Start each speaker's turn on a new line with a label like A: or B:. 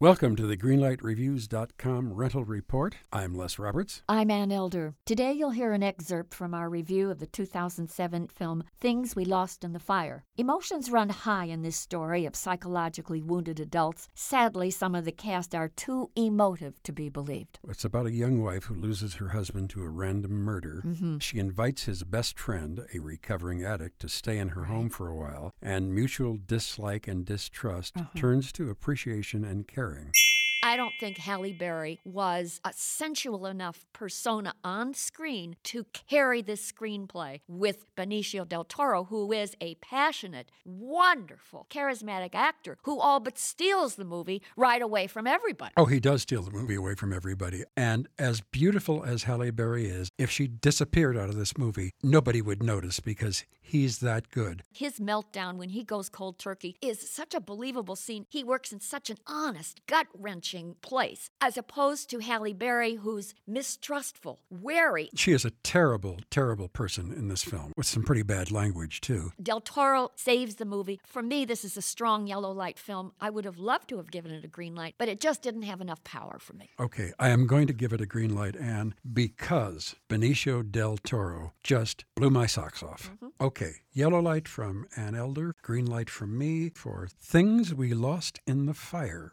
A: Welcome to the GreenlightReviews.com rental report. I'm Les Roberts.
B: I'm Ann Elder. Today you'll hear an excerpt from our review of the 2007 film Things We Lost in the Fire. Emotions run high in this story of psychologically wounded adults. Sadly, some of the cast are too emotive to be believed.
A: It's about a young wife who loses her husband to a random murder.
B: Mm-hmm.
A: She invites his best friend, a recovering addict, to stay in her home for a while, and mutual dislike and distrust
B: Uh-huh.
A: turns to appreciation and caring.
B: I don't think Halle Berry was a sensual enough persona on screen to carry this screenplay with Benicio del Toro, who is a passionate, wonderful, charismatic actor who all but steals the movie right away from everybody.
A: Oh, he does steal the movie away from everybody. And as beautiful as Halle Berry is, if she disappeared out of this movie, nobody would notice because he's that good.
B: His meltdown when he goes cold turkey is such a believable scene. He works in such an honest, gut wrenching place, as opposed to Halle Berry, who's mistrustful, wary.
A: She is a terrible, terrible person in this film with some pretty bad language, too.
B: Del Toro saves the movie. For me, this is a strong yellow light film. I would have loved to have given it a green light, but it just didn't have enough power for me.
A: Okay, I am going to give it a green light, Ann, because Benicio del Toro just blew my socks off. Mm-hmm. Okay, yellow light from Ann Elder, green light from me for Things We Lost in the Fire.